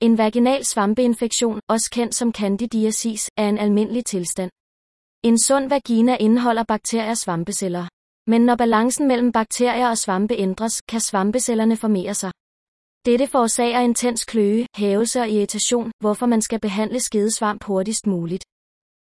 En vaginal svampeinfektion, også kendt som candidiasis, er en almindelig tilstand. En sund vagina indeholder bakterier svampeceller. Men når balancen mellem bakterier og svampe ændres, kan svampecellerne formere sig. Dette forårsager intens kløe, hævelse og irritation, hvorfor man skal behandle skedesvamp hurtigst muligt.